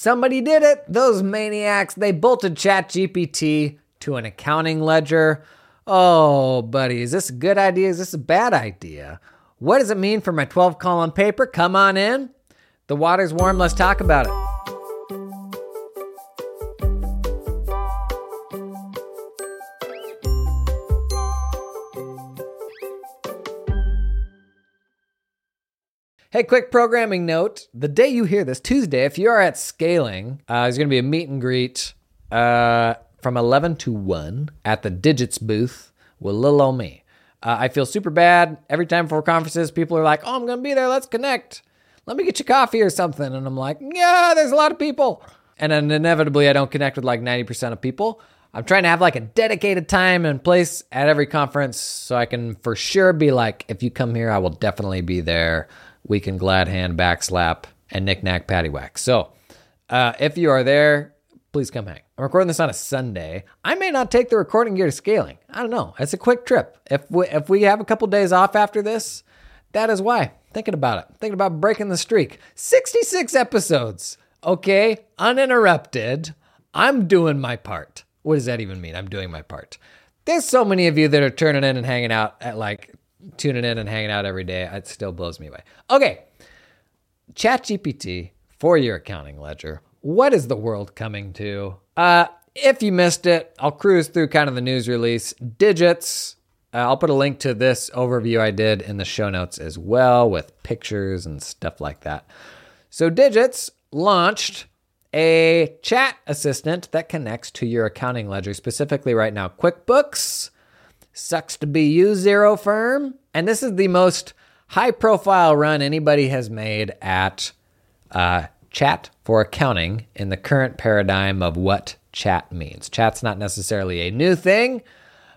Somebody did it. Those maniacs, they bolted ChatGPT to an accounting ledger. Oh, buddy, is this a good idea? Is this a bad idea? What does it mean for my 12 column paper? Come on in. The water's warm. Let's talk about it. Hey, quick programming note. The day you hear this, Tuesday, if you are at Scaling, uh, there's going to be a meet and greet uh, from 11 to 1 at the Digits booth with little old me. Uh, I feel super bad. Every time before conferences, people are like, oh, I'm going to be there. Let's connect. Let me get you coffee or something. And I'm like, yeah, there's a lot of people. And then inevitably, I don't connect with like 90% of people. I'm trying to have like a dedicated time and place at every conference so I can for sure be like, if you come here, I will definitely be there we can glad hand backslap and knick-knack paddywhack. So uh, if you are there, please come hang. I'm recording this on a Sunday. I may not take the recording gear to scaling. I don't know. It's a quick trip. If we, if we have a couple days off after this, that is why. Thinking about it. Thinking about breaking the streak. 66 episodes. Okay, uninterrupted. I'm doing my part. What does that even mean? I'm doing my part. There's so many of you that are turning in and hanging out at like tuning in and hanging out every day. It still blows me away. Okay, ChatGPT for your accounting ledger. What is the world coming to? Uh, if you missed it, I'll cruise through kind of the news release. Digits. Uh, I'll put a link to this overview I did in the show notes as well with pictures and stuff like that. So, Digits launched a chat assistant that connects to your accounting ledger, specifically right now QuickBooks Sucks to be you, Xero Firm. And this is the most high profile run anybody has made at uh, chat for accounting in the current paradigm of what chat means. Chat's not necessarily a new thing,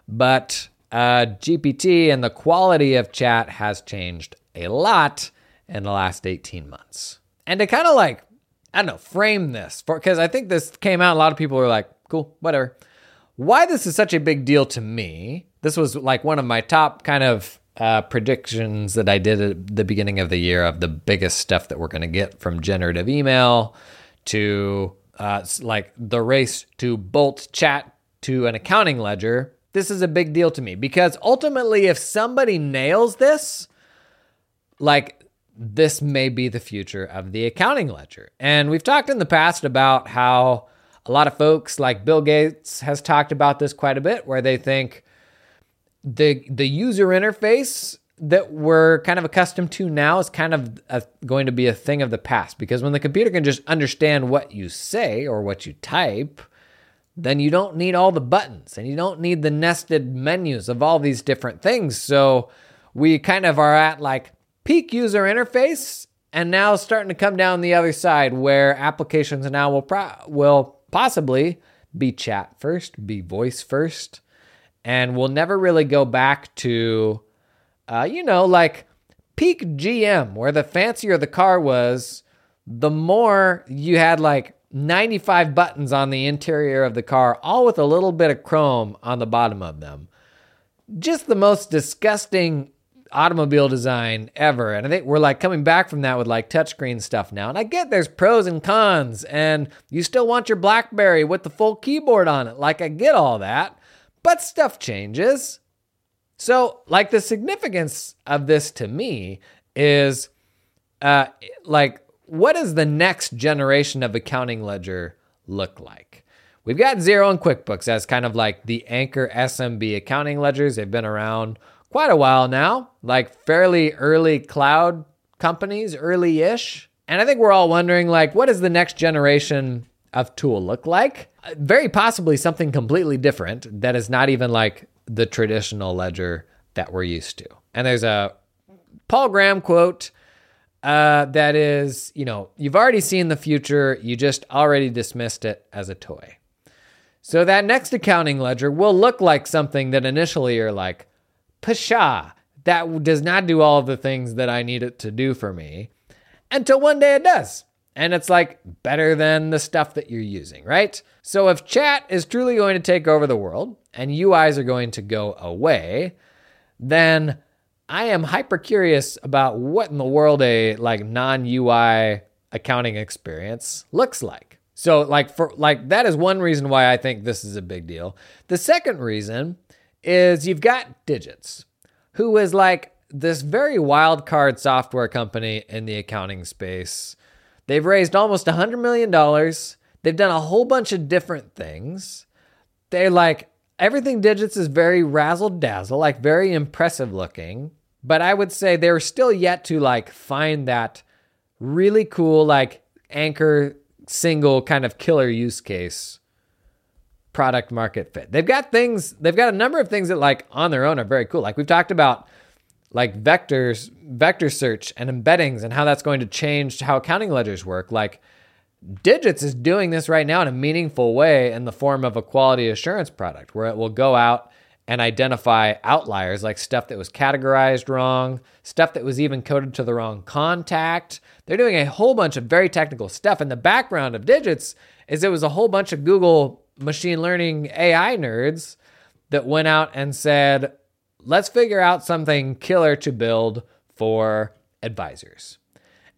but uh, GPT and the quality of chat has changed a lot in the last 18 months. And to kind of like, I don't know, frame this for because I think this came out, a lot of people were like, cool, whatever. Why this is such a big deal to me this was like one of my top kind of uh, predictions that I did at the beginning of the year of the biggest stuff that we're going to get from generative email to uh, like the race to bolt chat to an accounting ledger. This is a big deal to me because ultimately, if somebody nails this, like this may be the future of the accounting ledger. And we've talked in the past about how a lot of folks, like Bill Gates, has talked about this quite a bit, where they think the the user interface that we're kind of accustomed to now is kind of a, going to be a thing of the past because when the computer can just understand what you say or what you type, then you don't need all the buttons and you don't need the nested menus of all these different things. So we kind of are at like peak user interface and now starting to come down the other side where applications now will pro- will possibly be chat first, be voice first and we'll never really go back to, uh, you know, like peak GM, where the fancier the car was, the more you had like 95 buttons on the interior of the car, all with a little bit of chrome on the bottom of them. Just the most disgusting automobile design ever. And I think we're like coming back from that with like touchscreen stuff now. And I get there's pros and cons, and you still want your Blackberry with the full keyboard on it. Like, I get all that. But stuff changes. So, like, the significance of this to me is uh, like, what does the next generation of accounting ledger look like? We've got Xero and QuickBooks as kind of like the anchor SMB accounting ledgers. They've been around quite a while now, like fairly early cloud companies, early ish. And I think we're all wondering, like, what does the next generation of tool look like? very possibly something completely different that is not even like the traditional ledger that we're used to. And there's a Paul Graham quote uh, that is, you know, you've already seen the future, you just already dismissed it as a toy. So that next accounting ledger will look like something that initially you're like, pshaw, that does not do all of the things that I need it to do for me until one day it does. And it's like better than the stuff that you're using, right? So if chat is truly going to take over the world and UIs are going to go away, then I am hyper curious about what in the world a like non-UI accounting experience looks like. So like for like that is one reason why I think this is a big deal. The second reason is you've got Digits, who is like this very wild card software company in the accounting space. They've raised almost $100 million. They've done a whole bunch of different things. They're like, everything digits is very razzle dazzle, like very impressive looking. But I would say they're still yet to like find that really cool, like anchor single kind of killer use case product market fit. They've got things, they've got a number of things that like on their own are very cool. Like we've talked about like vectors, vector search and embeddings and how that's going to change how accounting ledgers work. Like Digits is doing this right now in a meaningful way in the form of a quality assurance product where it will go out and identify outliers like stuff that was categorized wrong, stuff that was even coded to the wrong contact. They're doing a whole bunch of very technical stuff. And the background of Digits is it was a whole bunch of Google machine learning AI nerds that went out and said, let's figure out something killer to build for advisors.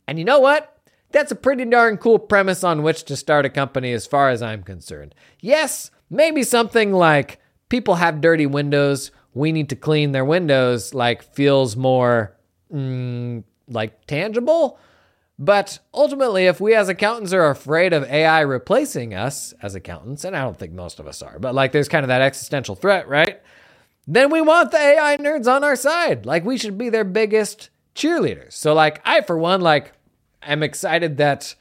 And you know what? That's a pretty darn cool premise on which to start a company, as far as I'm concerned. Yes, maybe something like people have dirty windows, we need to clean their windows, like feels more mm, like tangible. But ultimately, if we as accountants are afraid of AI replacing us as accountants, and I don't think most of us are, but like there's kind of that existential threat, right? Then we want the AI nerds on our side. Like we should be their biggest cheerleaders. So like I for one like am excited that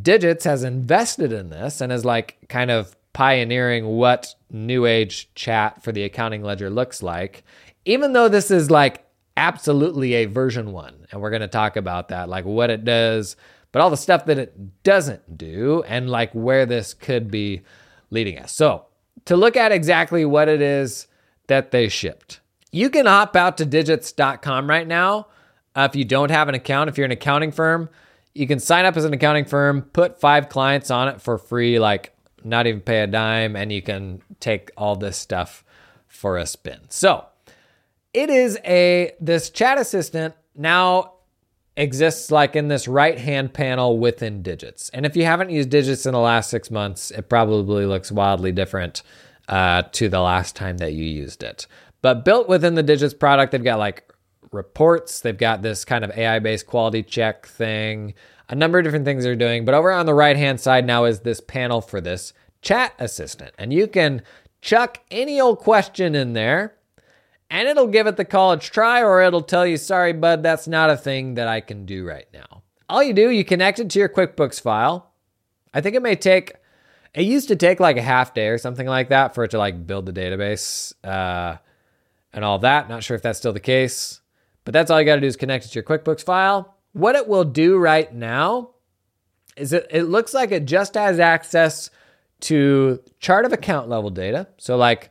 Digits has invested in this and is like kind of pioneering what new age chat for the accounting ledger looks like. Even though this is like absolutely a version one, and we're going to talk about that, like what it does, but all the stuff that it doesn't do, and like where this could be leading us. So, to look at exactly what it is that they shipped, you can hop out to digits.com right now. Uh, if you don't have an account, if you're an accounting firm, you can sign up as an accounting firm, put five clients on it for free, like not even pay a dime, and you can take all this stuff for a spin. So it is a this chat assistant now exists like in this right hand panel within digits. And if you haven't used digits in the last six months, it probably looks wildly different uh, to the last time that you used it. But built within the digits product, they've got like reports. They've got this kind of AI based quality check thing, a number of different things they're doing. But over on the right hand side now is this panel for this chat assistant. And you can chuck any old question in there and it'll give it the college try or it'll tell you, sorry, bud, that's not a thing that I can do right now. All you do, you connect it to your QuickBooks file. I think it may take, it used to take like a half day or something like that for it to like build the database uh, and all that. Not sure if that's still the case. But that's all you got to do is connect it to your QuickBooks file. What it will do right now is it, it looks like it just has access to chart of account level data. So, like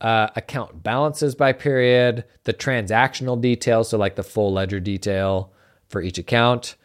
uh, account balances by period, the transactional details, so like the full ledger detail for each account,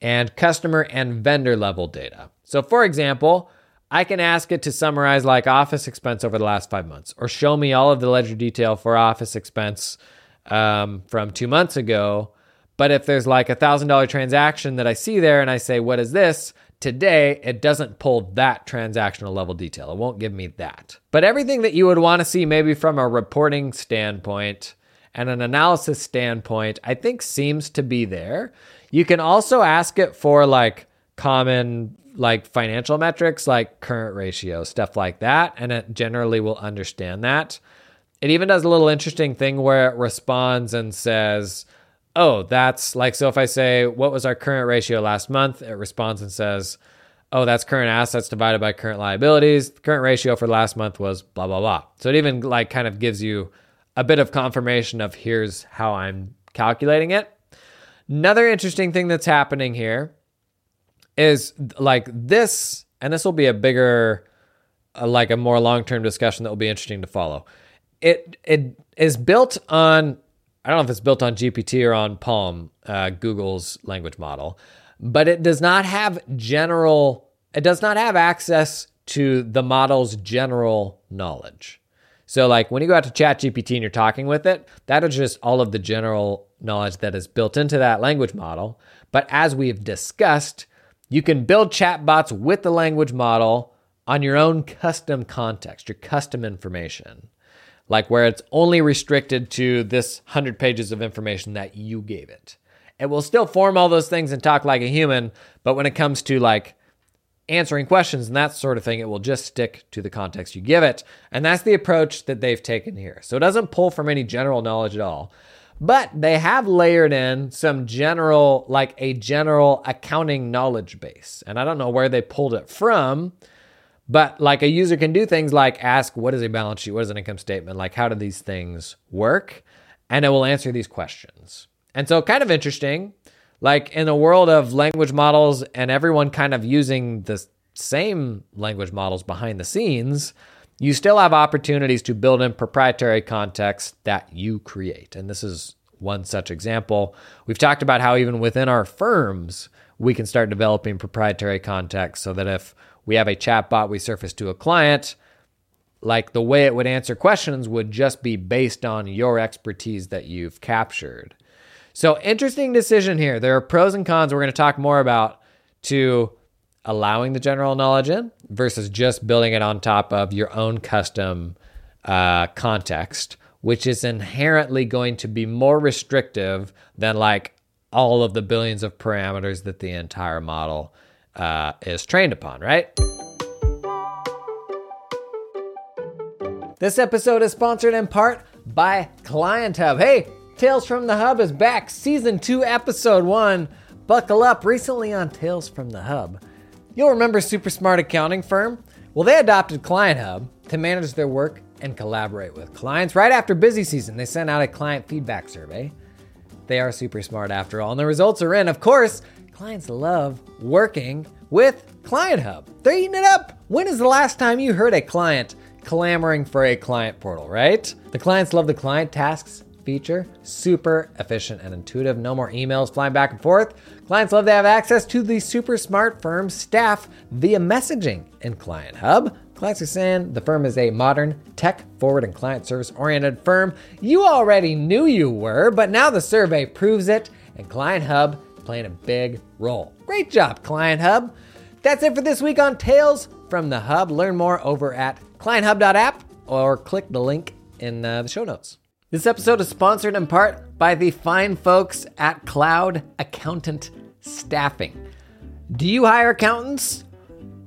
and customer and vendor level data. So, for example, I can ask it to summarize like office expense over the last five months or show me all of the ledger detail for office expense um, from two months ago. But if there's like a thousand dollar transaction that I see there and I say, what is this? Today, it doesn't pull that transactional level detail. It won't give me that. But everything that you would want to see, maybe from a reporting standpoint and an analysis standpoint, I think seems to be there. You can also ask it for like common like financial metrics like current ratio, stuff like that. And it generally will understand that. It even does a little interesting thing where it responds and says, Oh, that's like, so if I say, What was our current ratio last month? It responds and says, Oh, that's current assets divided by current liabilities. The current ratio for last month was blah, blah, blah. So it even like kind of gives you a bit of confirmation of here's how I'm calculating it. Another interesting thing that's happening here is like this, and this will be a bigger, uh, like a more long term discussion that will be interesting to follow it it is built on I don't know if it's built on GPT or on PaLM, uh, Google's language model, but it does not have general. It does not have access to the model's general knowledge. So, like when you go out to ChatGPT and you're talking with it, that is just all of the general knowledge that is built into that language model. But as we've discussed, You can build chatbots with the language model on your own custom context, your custom information, like where it's only restricted to this 100 pages of information that you gave it. It will still form all those things and talk like a human, but when it comes to like answering questions and that sort of thing, it will just stick to the context you give it. And that's the approach that they've taken here. So it doesn't pull from any general knowledge at all. But they have layered in some general, like a general accounting knowledge base. And I don't know where they pulled it from, but like a user can do things like ask, what is a balance sheet? What is an income statement? Like, how do these things work? And it will answer these questions. And so, kind of interesting like in a world of language models and everyone kind of using the same language models behind the scenes, you still have opportunities to build in proprietary context that you create. And this is one such example. We've talked about how even within our firms, we can start developing proprietary context so that if we have a chatbot we surface to a client, like the way it would answer questions would just be based on your expertise that you've captured. So, interesting decision here. There are pros and cons we're going to talk more about to allowing the general knowledge in versus just building it on top of your own custom uh, context, which is inherently going to be more restrictive than like all of the billions of parameters that the entire model uh, is trained upon, right? This episode is sponsored in part by Client Hub. Hey, Tales from the Hub is back, season 2, episode 1. Buckle up recently on Tales from the Hub. You'll remember Super Smart Accounting Firm? Well, they adopted Client Hub to manage their work and collaborate with clients. Right after busy season, they sent out a client feedback survey. They are super smart after all, and the results are in. Of course, clients love working with Client Hub. They're eating it up. When is the last time you heard a client clamoring for a client portal, right? The clients love the client tasks feature. Super efficient and intuitive. No more emails flying back and forth. Clients love to have access to the super smart firm staff via messaging in Client Hub. Clients are saying the firm is a modern, tech forward, and client service oriented firm. You already knew you were, but now the survey proves it, and Client Hub playing a big role. Great job, Client Hub. That's it for this week on Tales from the Hub. Learn more over at clienthub.app or click the link in uh, the show notes. This episode is sponsored in part by the fine folks at Cloud Accountant Staffing. Do you hire accountants?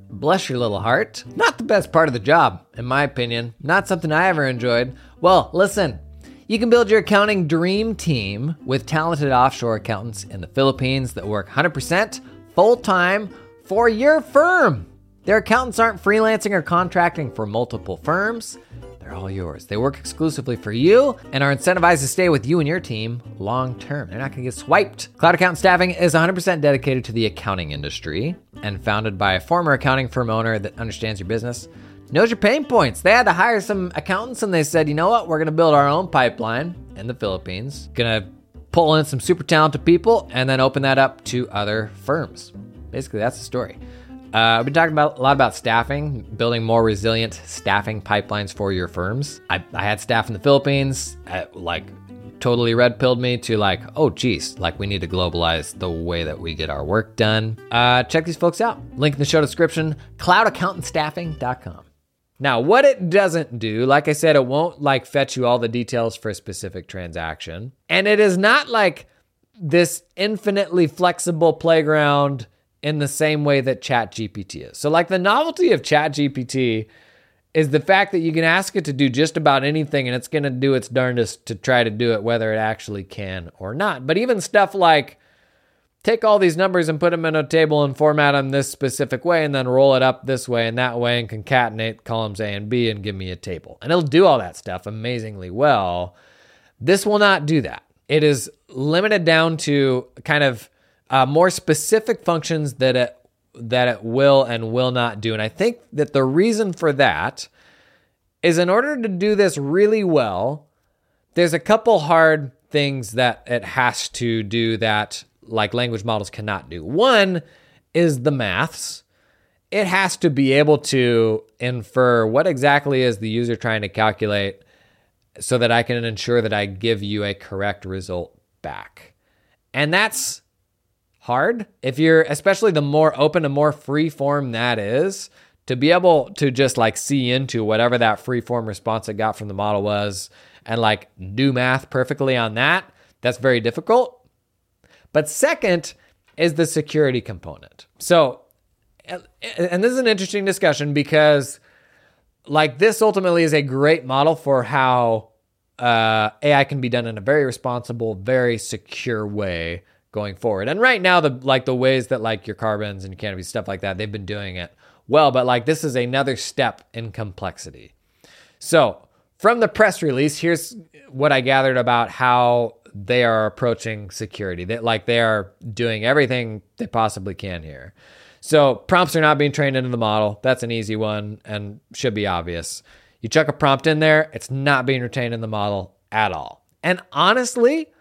Bless your little heart. Not the best part of the job, in my opinion. Not something I ever enjoyed. Well, listen, you can build your accounting dream team with talented offshore accountants in the Philippines that work 100% full time for your firm. Their accountants aren't freelancing or contracting for multiple firms. They're all yours. They work exclusively for you and are incentivized to stay with you and your team long term. They're not going to get swiped. Cloud Accountant Staffing is 100% dedicated to the accounting industry and founded by a former accounting firm owner that understands your business, knows your pain points. They had to hire some accountants and they said, you know what? We're going to build our own pipeline in the Philippines. Going to pull in some super talented people and then open that up to other firms. Basically, that's the story. Uh, I've been talking about a lot about staffing, building more resilient staffing pipelines for your firms. I, I had staff in the Philippines, uh, like totally red pilled me to like, oh geez, like we need to globalize the way that we get our work done. Uh, check these folks out. Link in the show description, cloudaccountantstaffing.com. Now, what it doesn't do, like I said, it won't like fetch you all the details for a specific transaction. And it is not like this infinitely flexible playground in the same way that ChatGPT is. So, like the novelty of ChatGPT is the fact that you can ask it to do just about anything and it's going to do its darndest to try to do it, whether it actually can or not. But even stuff like take all these numbers and put them in a table and format them this specific way and then roll it up this way and that way and concatenate columns A and B and give me a table. And it'll do all that stuff amazingly well. This will not do that. It is limited down to kind of uh, more specific functions that it that it will and will not do. And I think that the reason for that is in order to do this really well, there's a couple hard things that it has to do that like language models cannot do. One is the maths. It has to be able to infer what exactly is the user trying to calculate so that I can ensure that I give you a correct result back. And that's hard. If you're, especially the more open and more free form that is, to be able to just like see into whatever that free form response it got from the model was and like do math perfectly on that, that's very difficult. But second is the security component. So, and this is an interesting discussion because like this ultimately is a great model for how uh, AI can be done in a very responsible, very secure way going forward. And right now, the like the ways that like your Karbons and Canopys stuff like that, they've been doing it well. But like this is another step in complexity. So from the press release, here's what I gathered about how they are approaching security. That like they are doing everything they possibly can here. So prompts are not being trained into the model. That's an easy one and should be obvious. You chuck a prompt in there, it's not being retained in the model at all. And honestly,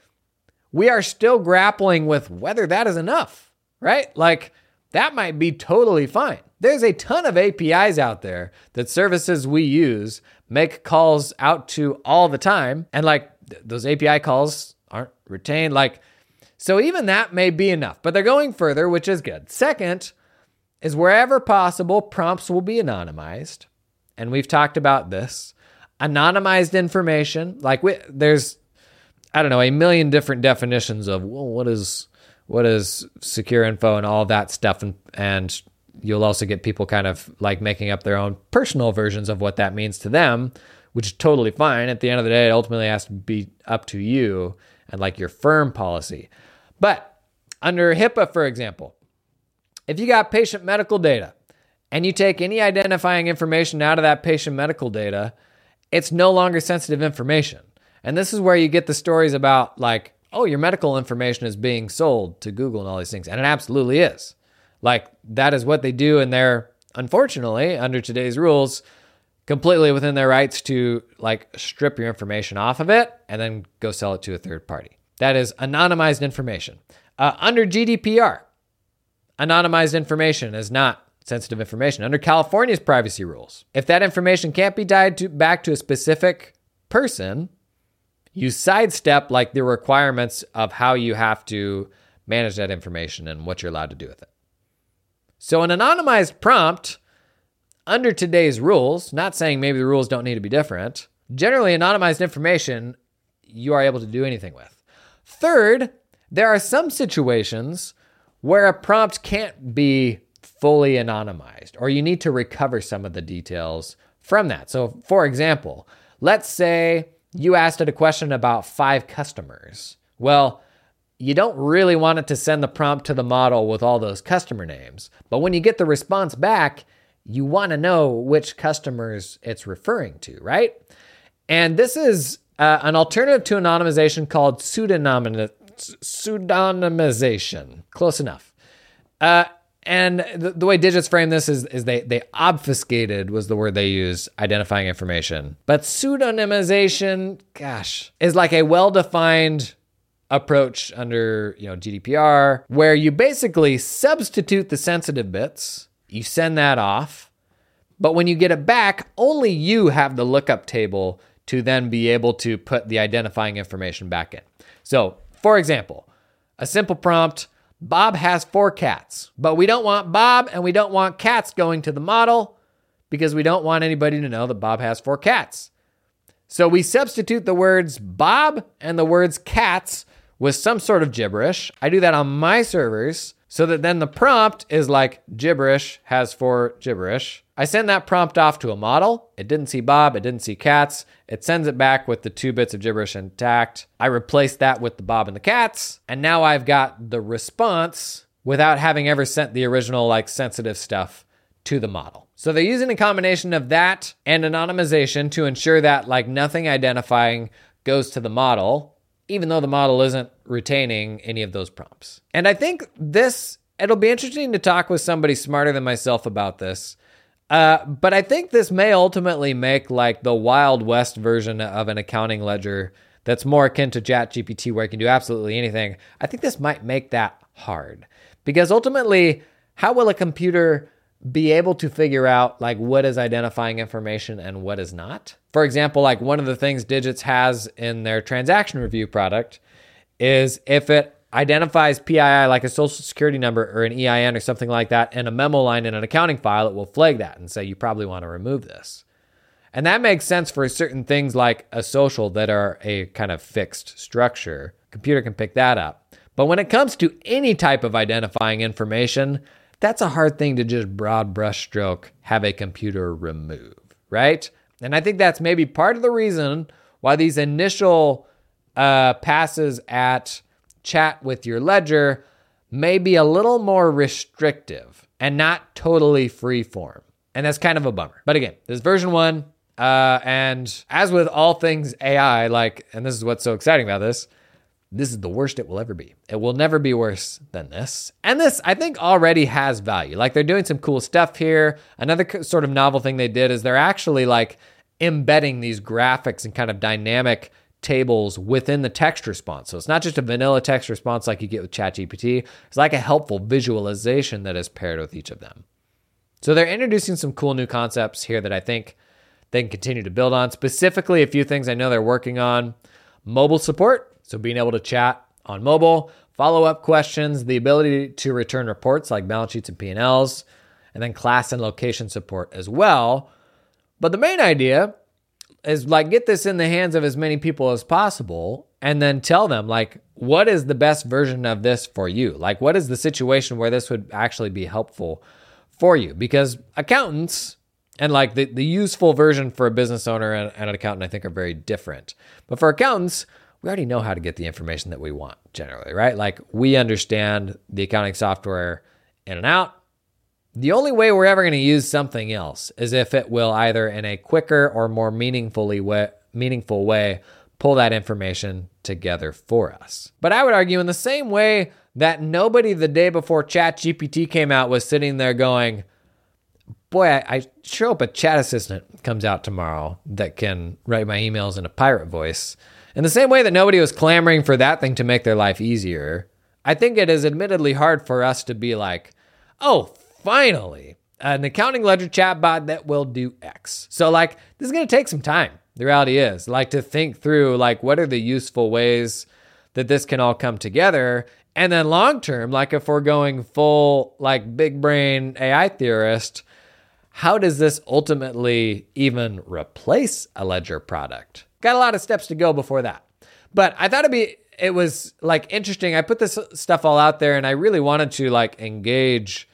we are still grappling with whether that is enough, right? Like that might be totally fine. There's a ton of APIs out there that services we use make calls out to all the time. And like th- those API calls aren't retained. Like, so even that may be enough, but they're going further, which is good. Second is wherever possible, prompts will be anonymized and we've talked about this. Anonymized information, like we, there's, I don't know, a million different definitions of well, what is what is secure info and all that stuff, and and you'll also get people kind of like making up their own personal versions of what that means to them, which is totally fine. At the end of the day, it ultimately has to be up to you and like your firm policy. But under HIPAA, for example, if you got patient medical data and you take any identifying information out of that patient medical data, it's no longer sensitive information. And this is where you get the stories about, like, oh, your medical information is being sold to Google and all these things. And it absolutely is. Like, that is what they do. And they're, unfortunately, under today's rules, completely within their rights to, like, strip your information off of it and then go sell it to a third party. That is anonymized information. Uh, under GDPR, anonymized information is not sensitive information under California's privacy rules. If that information can't be tied to, back to a specific person, you sidestep like the requirements of how you have to manage that information and what you're allowed to do with it. So, an anonymized prompt under today's rules, not saying maybe the rules don't need to be different, generally anonymized information you are able to do anything with. Third, there are some situations where a prompt can't be fully anonymized, or you need to recover some of the details from that. So, for example, let's say you asked it a question about five customers. Well, you don't really want it to send the prompt to the model with all those customer names. But when you get the response back, you want to know which customers it's referring to, right? And this is uh, an alternative to anonymization called pseudonymization. Close enough. Uh, and the, the, way digits frame this is, is they, they obfuscated was the word they use identifying information but pseudonymization gosh is like a well-defined approach under you know gdpr where you basically substitute the sensitive bits you send that off but when you get it back only you have the lookup table to then be able to put the identifying information back in so for example a simple prompt Bob has four cats, but we don't want Bob and we don't want cats going to the model because we don't want anybody to know that Bob has four cats. So we substitute the words Bob and the words cats with some sort of gibberish. I do that on my servers so that then the prompt is like gibberish has for gibberish. I send that prompt off to a model. It didn't see Bob, it didn't see cats. It sends it back with the two bits of gibberish intact. I replace that with the Bob and the cats, and now I've got the response without having ever sent the original like sensitive stuff to the model. So they're using a combination of that and anonymization to ensure that like nothing identifying goes to the model, even though the model isn't retaining any of those prompts. And I think this it'll be interesting to talk with somebody smarter than myself about this uh, but I think this may ultimately make like the Wild West version of an accounting ledger that's more akin to ChatGPT, where you can do absolutely anything. I think this might make that hard because ultimately, how will a computer be able to figure out like what is identifying information and what is not? For example, like one of the things Digits has in their transaction review product is if it identifies PII like a social security number or an EIN or something like that in a memo line in an accounting file, it will flag that and say you probably want to remove this. And that makes sense for certain things like a social that are a kind of fixed structure. Computer can pick that up. But when it comes to any type of identifying information, that's a hard thing to just broad brushstroke have a computer remove, right? And I think that's maybe part of the reason why these initial uh, passes at chat with your ledger may be a little more restrictive and not totally free form. And that's kind of a bummer. But again, this version one. Uh, and as with all things AI, like, and this is what's so exciting about this, this is the worst it will ever be. It will never be worse than this. And this, I think, already has value. Like, they're doing some cool stuff here. Another sort of novel thing they did is they're actually like embedding these graphics and kind of dynamic tables within the text response. So it's not just a vanilla text response like you get with ChatGPT. It's like a helpful visualization that is paired with each of them. So they're introducing some cool new concepts here that I think they can continue to build on. Specifically, a few things I know they're working on mobile support. So being able to chat on mobile, follow up questions, the ability to return reports like balance sheets and P&Ls, and then class and location support as well. But the main idea is like get this in the hands of as many people as possible and then tell them like what is the best version of this for you? Like what is the situation where this would actually be helpful for you? Because accountants and like the, the useful version for a business owner and, and an accountant i think are very different. But for accountants we already know how to get the information that we want generally right? Like we understand the accounting software in and out the only way we're ever going to use something else is if it will either in a quicker or more meaningfully way, meaningful way pull that information together for us. But I would argue in the same way that nobody the day before ChatGPT came out was sitting there going, "Boy, I, I sure hope a chat assistant comes out tomorrow that can write my emails in a pirate voice." In the same way that nobody was clamoring for that thing to make their life easier, I think it is admittedly hard for us to be like, "Oh, finally an accounting ledger chatbot that will do X. So like this is going to take some time. The reality is like to think through like what are the useful ways that this can all come together and then long term like if we're going full like big brain AI theorist how does this ultimately even replace a ledger product? Got a lot of steps to go before that. But I thought it'd be it was like interesting. I put this stuff all out there and I really wanted to like engage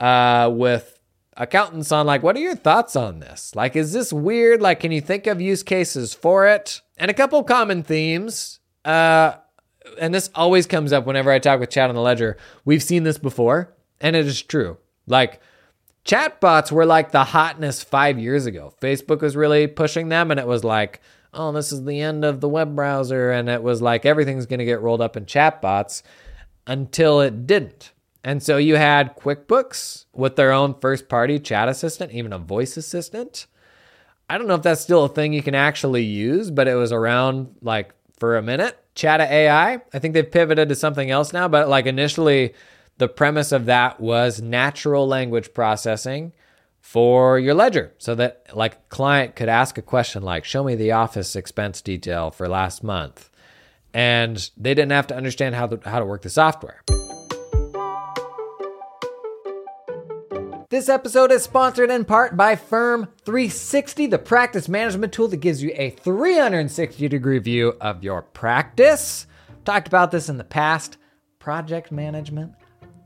uh, with accountants on like, what are your thoughts on this? Like, is this weird? Like, can you think of use cases for it? And a couple common themes. Uh, and this always comes up whenever I talk with Chat on the Ledger. We've seen this before, and it is true. Like, chatbots were like the hotness five years ago. Facebook was really pushing them, and it was like, oh, this is the end of the web browser. And it was like everything's going to get rolled up in chatbots until it didn't. And so you had QuickBooks with their own first party chat assistant, even a voice assistant. I don't know if that's still a thing you can actually use, but it was around like for a minute. Chat AI, I think they've pivoted to something else now, but like initially, the premise of that was natural language processing for your ledger so that like client could ask a question like show me the office expense detail for last month and they didn't have to understand how, the, how to work the software This episode is sponsored in part by Firm 360, the practice management tool that gives you a 360 degree view of your practice. Talked about this in the past. Project management,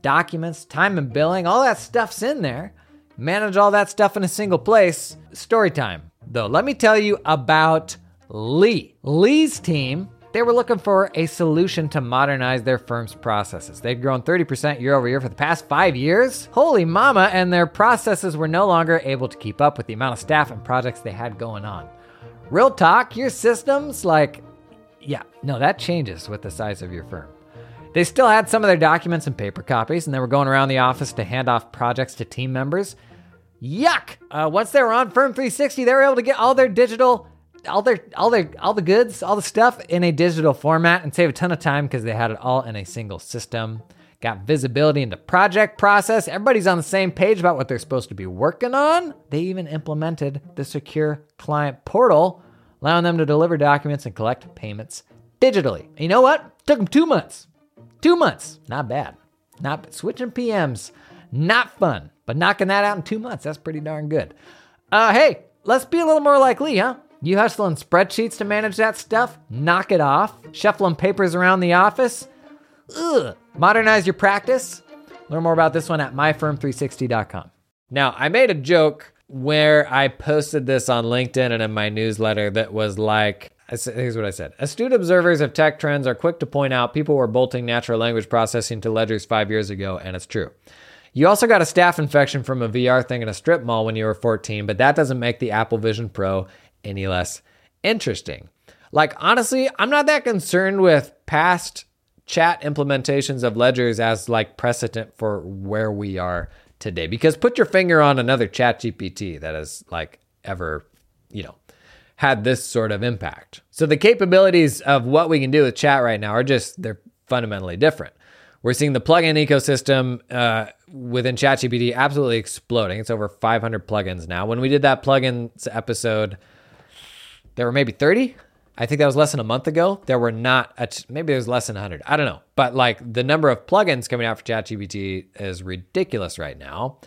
documents, time and billing, all that stuff's in there. Manage all that stuff in a single place. Story time, though. Let me tell you about Lee. Lee's team they were looking for a solution to modernize their firm's processes. They'd grown 30% year over year for the past five years. Holy mama, and their processes were no longer able to keep up with the amount of staff and projects they had going on. Real talk, your systems, like, yeah, no, that changes with the size of your firm. They still had some of their documents and paper copies, and they were going around the office to hand off projects to team members. Yuck! Uh, once they were on Firm 360, they were able to get all their digital all their all their all the goods, all the stuff in a digital format and save a ton of time because they had it all in a single system. Got visibility into project process. Everybody's on the same page about what they're supposed to be working on. They even implemented the secure client portal, allowing them to deliver documents and collect payments digitally. And you know what? Took them two months. Two months, not bad. Not switching PMs, not fun, but knocking that out in two months, that's pretty darn good. Uh, hey, let's be a little more like Lee, huh? You hustling spreadsheets to manage that stuff? Knock it off. Shuffling papers around the office? Ugh. Modernize your practice? Learn more about this one at myfirm360.com. Now, I made a joke where I posted this on LinkedIn and in my newsletter that was like, here's what I said. Astute observers of tech trends are quick to point out people were bolting natural language processing to ledgers five years ago, and it's true. You also got a staph infection from a VR thing in a strip mall when you were 14, but that doesn't make the Apple Vision Pro any less interesting. Like, honestly, I'm not that concerned with past chat implementations of ledgers as like precedent for where we are today because put your finger on another chat gpt that has like ever you know had this sort of impact so the capabilities of what we can do with chat right now are just they're fundamentally different we're seeing the plugin ecosystem uh, within ChatGPT absolutely exploding. It's over 500 plugins now. When we did that plugins episode, there were maybe 30. I think that was less than a month ago. There were not, t- maybe was less than 100. I don't know. But like the number of plugins coming out for ChatGPT is ridiculous right now.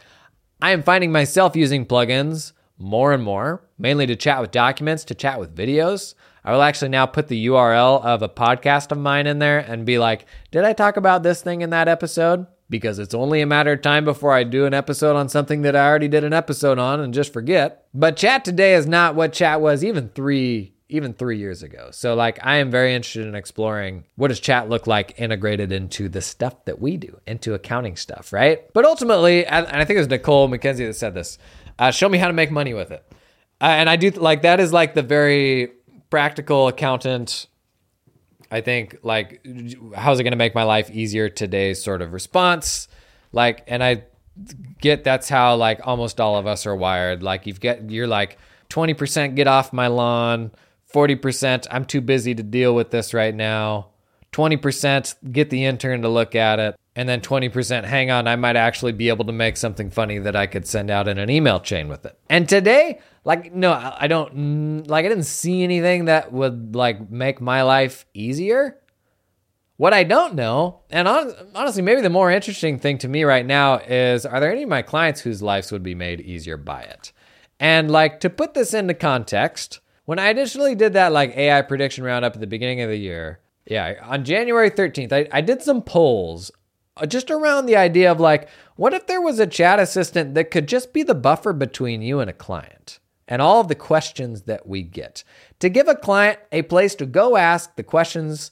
I am finding myself using plugins more and more, mainly to chat with documents, to chat with videos. I will actually now put the URL of a podcast of mine in there and be like, did I talk about this thing in that episode? Because it's only a matter of time before I do an episode on something that I already did an episode on and just forget. But chat today is not what chat was even three even three years ago. So like I am very interested in exploring what does chat look like integrated into the stuff that we do, into accounting stuff, right? But ultimately, and I think it was Nicole McKenzie that said this, uh, show me how to make money with it. Uh, and I do like that is like the very practical accountant. I think like how's it going to make my life easier today sort of response. Like, and I get that's how like almost all of us are wired. Like you've got you're like 20% get off my lawn 40%, I'm too busy to deal with this right now. 20%, get the intern to look at it. And then 20%, hang on, I might actually be able to make something funny that I could send out in an email chain with it. And today, like, no, I don't, like, I didn't see anything that would, like, make my life easier. What I don't know, and honestly, maybe the more interesting thing to me right now is are there any of my clients whose lives would be made easier by it? And, like, to put this into context, when I initially did that like AI prediction roundup at the beginning of the year, yeah, on January 13th, I, I did some polls uh, just around the idea of like, what if there was a chat assistant that could just be the buffer between you and a client and all of the questions that we get to give a client a place to go ask the questions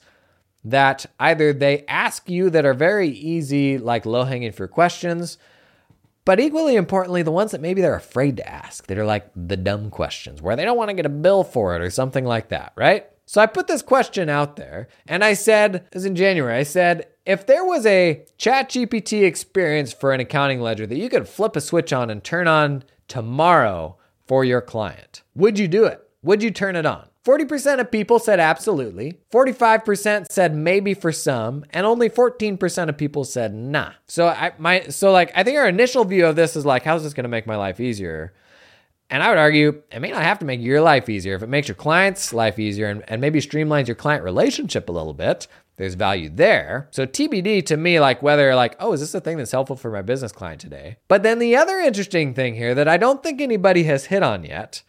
that either they ask you that are very easy, like low hanging fruit questions, but equally importantly, the ones that maybe they're afraid to ask, that are like the dumb questions where they don't want to get a bill for it or something like that, right? So I put this question out there and I said, as in January, I said, if there was a chat GPT experience for an accounting ledger that you could flip a switch on and turn on tomorrow for your client, would you do it? Would you turn it on? 40% of people said absolutely, 45% said maybe for some, and only 14% of people said nah. So I my so like I think our initial view of this is like how's this going to make my life easier? And I would argue it may not have to make your life easier. If it makes your client's life easier and, and maybe streamlines your client relationship a little bit, there's value there. So TBD to me, like whether like, oh, is this a thing that's helpful for my business client today? But then the other interesting thing here that I don't think anybody has hit on yet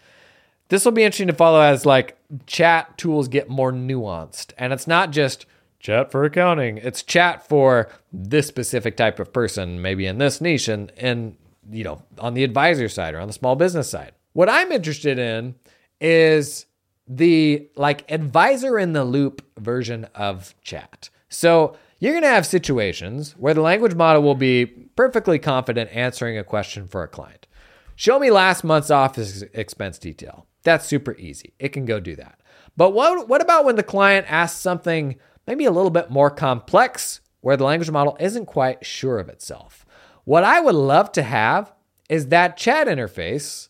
this will be interesting to follow as like chat tools get more nuanced. And it's not just chat for accounting, it's chat for this specific type of person, maybe in this niche and, and you know, on the advisor side or on the small business side. What I'm interested in is the like advisor in the loop version of chat. So you're going to have situations where the language model will be perfectly confident answering a question for a client. Show me last month's office expense detail. That's super easy. It can go do that. But what, what about when the client asks something maybe a little bit more complex where the language model isn't quite sure of itself? What I would love to have is that chat interface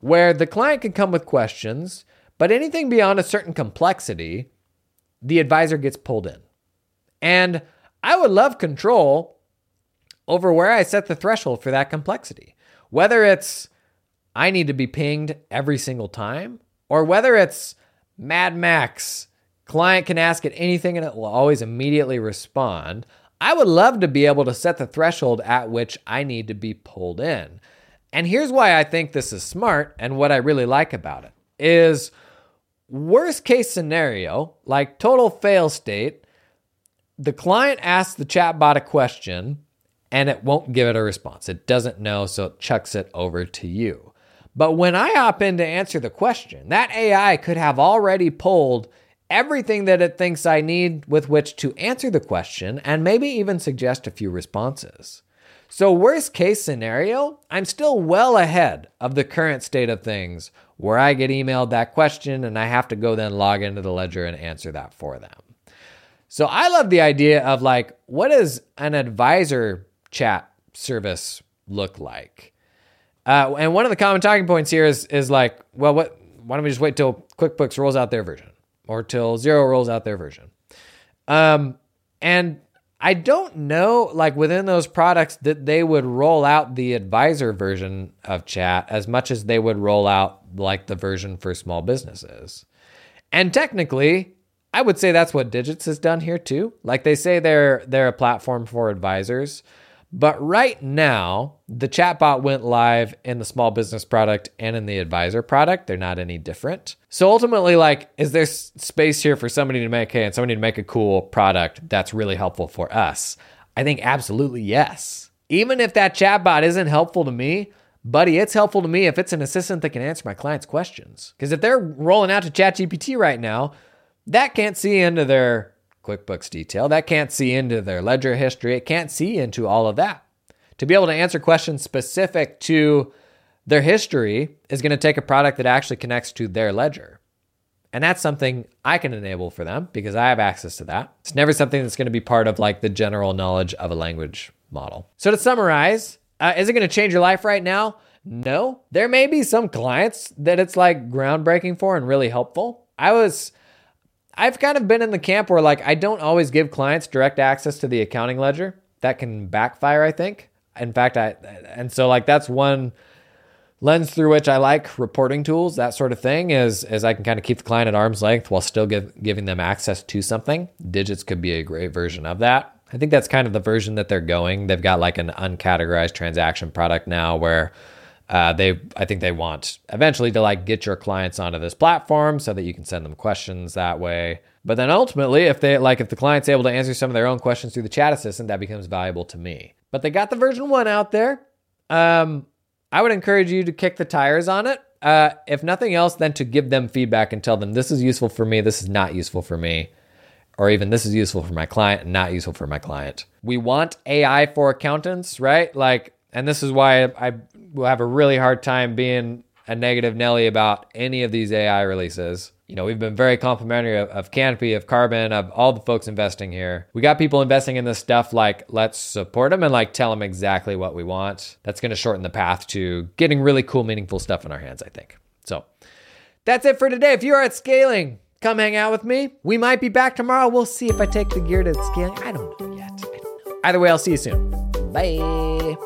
where the client can come with questions, but anything beyond a certain complexity, the advisor gets pulled in. And I would love control over where I set the threshold for that complexity. Whether it's I need to be pinged every single time, or whether it's Mad Max, client can ask it anything and it will always immediately respond. I would love to be able to set the threshold at which I need to be pulled in. And here's why I think this is smart and what I really like about it is worst case scenario, like total fail state, the client asks the chatbot a question and it won't give it a response. It doesn't know, so it chucks it over to you. But when I hop in to answer the question, that AI could have already pulled everything that it thinks I need with which to answer the question and maybe even suggest a few responses. So, worst case scenario, I'm still well ahead of the current state of things where I get emailed that question and I have to go then log into the ledger and answer that for them. So, I love the idea of like, what does an advisor chat service look like? Uh, and one of the common talking points here is, is like, well, what, why don't we just wait till QuickBooks rolls out their version or till Xero rolls out their version? Um, and I don't know, like within those products, that they would roll out the advisor version of chat as much as they would roll out like the version for small businesses. And technically, I would say that's what Digits has done here too. Like they say they're they're a platform for advisors. But right now, the chatbot went live in the small business product and in the advisor product. They're not any different. So ultimately, like, is there space here for somebody to make, hey, and somebody to make a cool product that's really helpful for us? I think absolutely yes. Even if that chatbot isn't helpful to me, buddy, it's helpful to me if it's an assistant that can answer my clients' questions. Because if they're rolling out to ChatGPT right now, that can't see into their QuickBooks detail. That can't see into their ledger history. It can't see into all of that. To be able to answer questions specific to their history is going to take a product that actually connects to their ledger. And that's something I can enable for them because I have access to that. It's never something that's going to be part of like the general knowledge of a language model. So to summarize, uh, is it going to change your life right now? No. There may be some clients that it's like groundbreaking for and really helpful. I was I've kind of been in the camp where like I don't always give clients direct access to the accounting ledger. That can backfire, I think. In fact, I and so like that's one lens through which I like reporting tools, that sort of thing, is is I can kind of keep the client at arm's length while still give, giving them access to something. Digits could be a great version of that. I think that's kind of the version that they're going. They've got like an uncategorized transaction product now where uh, they I think they want eventually to like get your clients onto this platform so that you can send them questions that way. But then ultimately, if they like if the client's able to answer some of their own questions through the chat assistant, that becomes valuable to me. But they got the version one out there. Um, I would encourage you to kick the tires on it. Uh, if nothing else, then to give them feedback and tell them this is useful for me, this is not useful for me, or even this is useful for my client and not useful for my client. We want AI for accountants, right? Like, and this is why I, I will have a really hard time being a negative Nelly about any of these AI releases. You know, we've been very complimentary of, of, Canopy, of Karbon, of all the folks investing here. We got people investing in this stuff like, let's support them and like tell them exactly what we want. That's going to shorten the path to getting really cool, meaningful stuff in our hands, I think. So that's it for today. If you are at scaling, come hang out with me. We might be back tomorrow. We'll see if I take the gear to scaling. I don't know yet. Don't know. Either way, I'll see you soon. Bye.